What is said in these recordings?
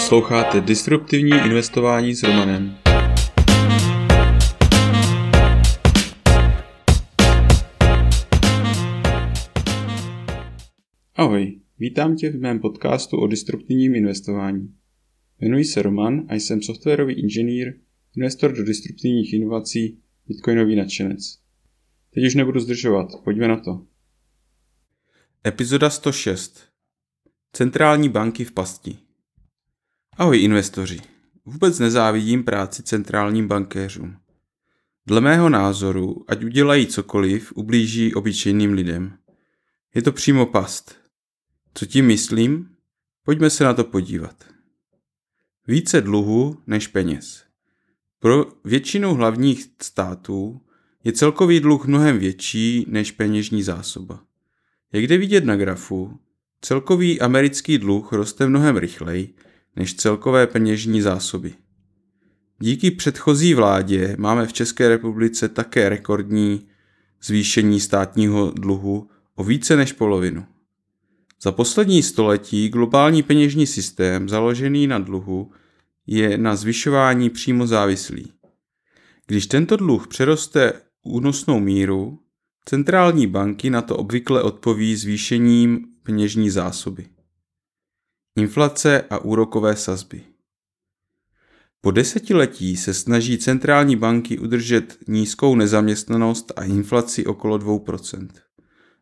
Posloucháte Disruptivní investování s Romanem. Ahoj, vítám tě v mém podcastu o disruptivním investování. Jmenuji se Roman a jsem softwarový inženýr, investor do disruptivních inovací, bitcoinový nadšenec. Teď už nebudu zdržovat, pojďme na to. Epizoda 106. Centrální banky v pasti. Ahoj investoři. Vůbec nezávidím práci centrálním bankéřům. Dle mého názoru, ať udělají cokoliv, ublíží obyčejným lidem. Je to přímo past. Co tím myslím? Pojďme se na to podívat. Více dluhu než peněz. Pro většinu hlavních států je celkový dluh mnohem větší než peněžní zásoba. Jak jde vidět na grafu, celkový americký dluh roste mnohem rychleji než celkové peněžní zásoby. Díky předchozí vládě máme v České republice také rekordní zvýšení státního dluhu o více než polovinu. Za poslední století globální peněžní systém založený na dluhu je na zvyšování přímo závislý. Když tento dluh přeroste únosnou míru, centrální banky na to obvykle odpoví zvýšením peněžní zásoby. Inflace a úrokové sazby. Po desetiletí se snaží centrální banky udržet nízkou nezaměstnanost a inflaci okolo 2%.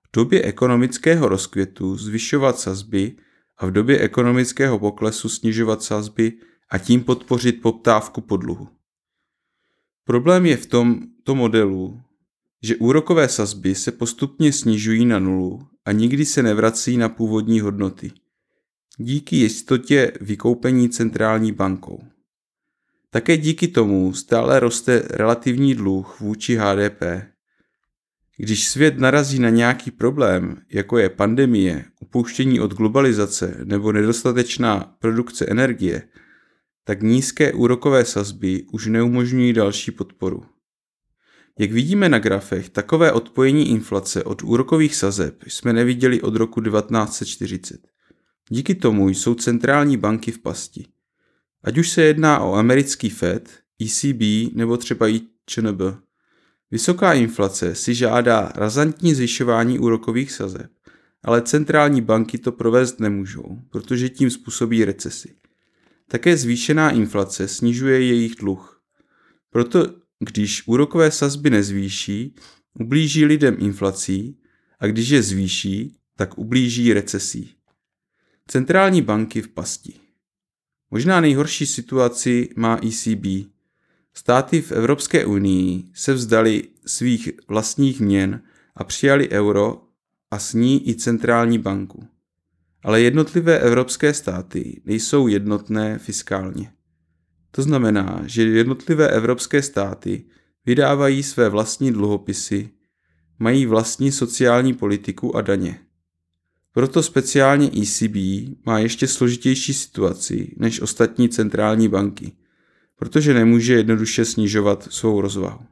V době ekonomického rozkvětu zvyšovat sazby a v době ekonomického poklesu snižovat sazby a tím podpořit poptávku po dluhu. Problém je v tomto modelu, že úrokové sazby se postupně snižují na nulu a nikdy se nevrací na původní hodnoty. Díky jistotě vykoupení centrální bankou. Také díky tomu stále roste relativní dluh vůči HDP. Když svět narazí na nějaký problém, jako je pandemie, upouštění od globalizace nebo nedostatečná produkce energie, tak nízké úrokové sazby už neumožňují další podporu. Jak vidíme na grafech, takové odpojení inflace od úrokových sazeb jsme neviděli od roku 1940. Díky tomu jsou centrální banky v pasti. Ať už se jedná o americký Fed, ECB nebo třeba i ČNB. Vysoká inflace si žádá razantní zvyšování úrokových sazeb, ale centrální banky to provést nemůžou, protože tím způsobí recesi. Také zvýšená inflace snižuje jejich dluh. Proto když úrokové sazby nezvýší, ublíží lidem inflací a když je zvýší, tak ublíží recesí. Centrální banky v pasti. Možná nejhorší situaci má ECB. Státy v Evropské unii se vzdali svých vlastních měn a přijali euro a s ní i centrální banku. Ale jednotlivé evropské státy nejsou jednotné fiskálně. To znamená, že jednotlivé evropské státy vydávají své vlastní dluhopisy, mají vlastní sociální politiku a daně. Proto speciálně ECB má ještě složitější situaci než ostatní centrální banky, protože nemůže jednoduše snižovat svou rozvahu.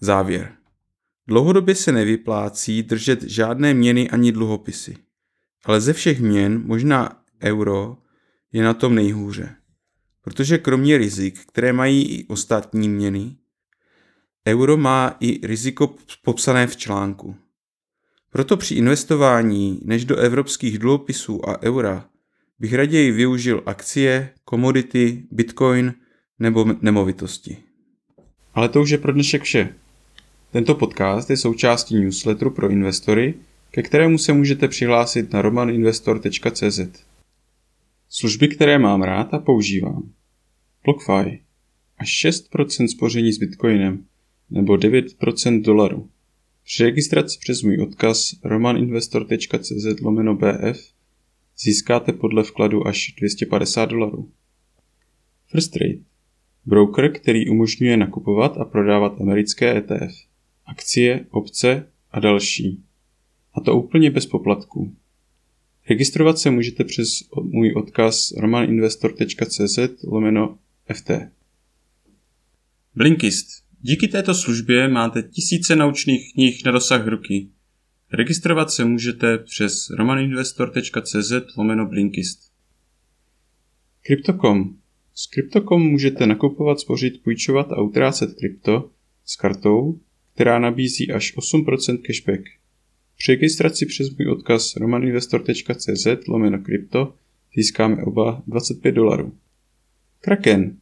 Závěr. Dlouhodobě se nevyplácí držet žádné měny ani dluhopisy, ale ze všech měn možná euro je na tom nejhůře. Protože kromě rizik, které mají i ostatní měny, euro má i riziko popsané v článku. Proto při investování než do evropských dluhopisů a eura bych raději využil akcie, komodity, bitcoin nebo nemovitosti. Ale to už je pro dnešek vše. Tento podcast je součástí newsletteru pro investory, ke kterému se můžete přihlásit na romaninvestor.cz. Služby, které mám rád a používám. BlockFi. Až 6% spoření s Bitcoinem nebo 9% dolaru. Při registraci přes můj odkaz romaninvestor.cz lomeno BF získáte podle vkladu až 250 dolarů. First Trade. Broker, který umožňuje nakupovat a prodávat americké ETF, akcie, opce a další. A to úplně bez poplatků. Registrovat se můžete přes můj odkaz romaninvestor.cz lomeno FT. Blinkist. Díky této službě máte tisíce naučných knih na dosah ruky. Registrovat se můžete přes romaninvestor.cz lomeno Blinkist. Crypto.com. S Crypto.com můžete nakupovat, spořit, půjčovat a utrácet krypto s kartou, která nabízí až 8% cashback. Při registraci přes můj odkaz romaninvestor.cz lomeno krypto získáme oba 25 dolarů. Kraken.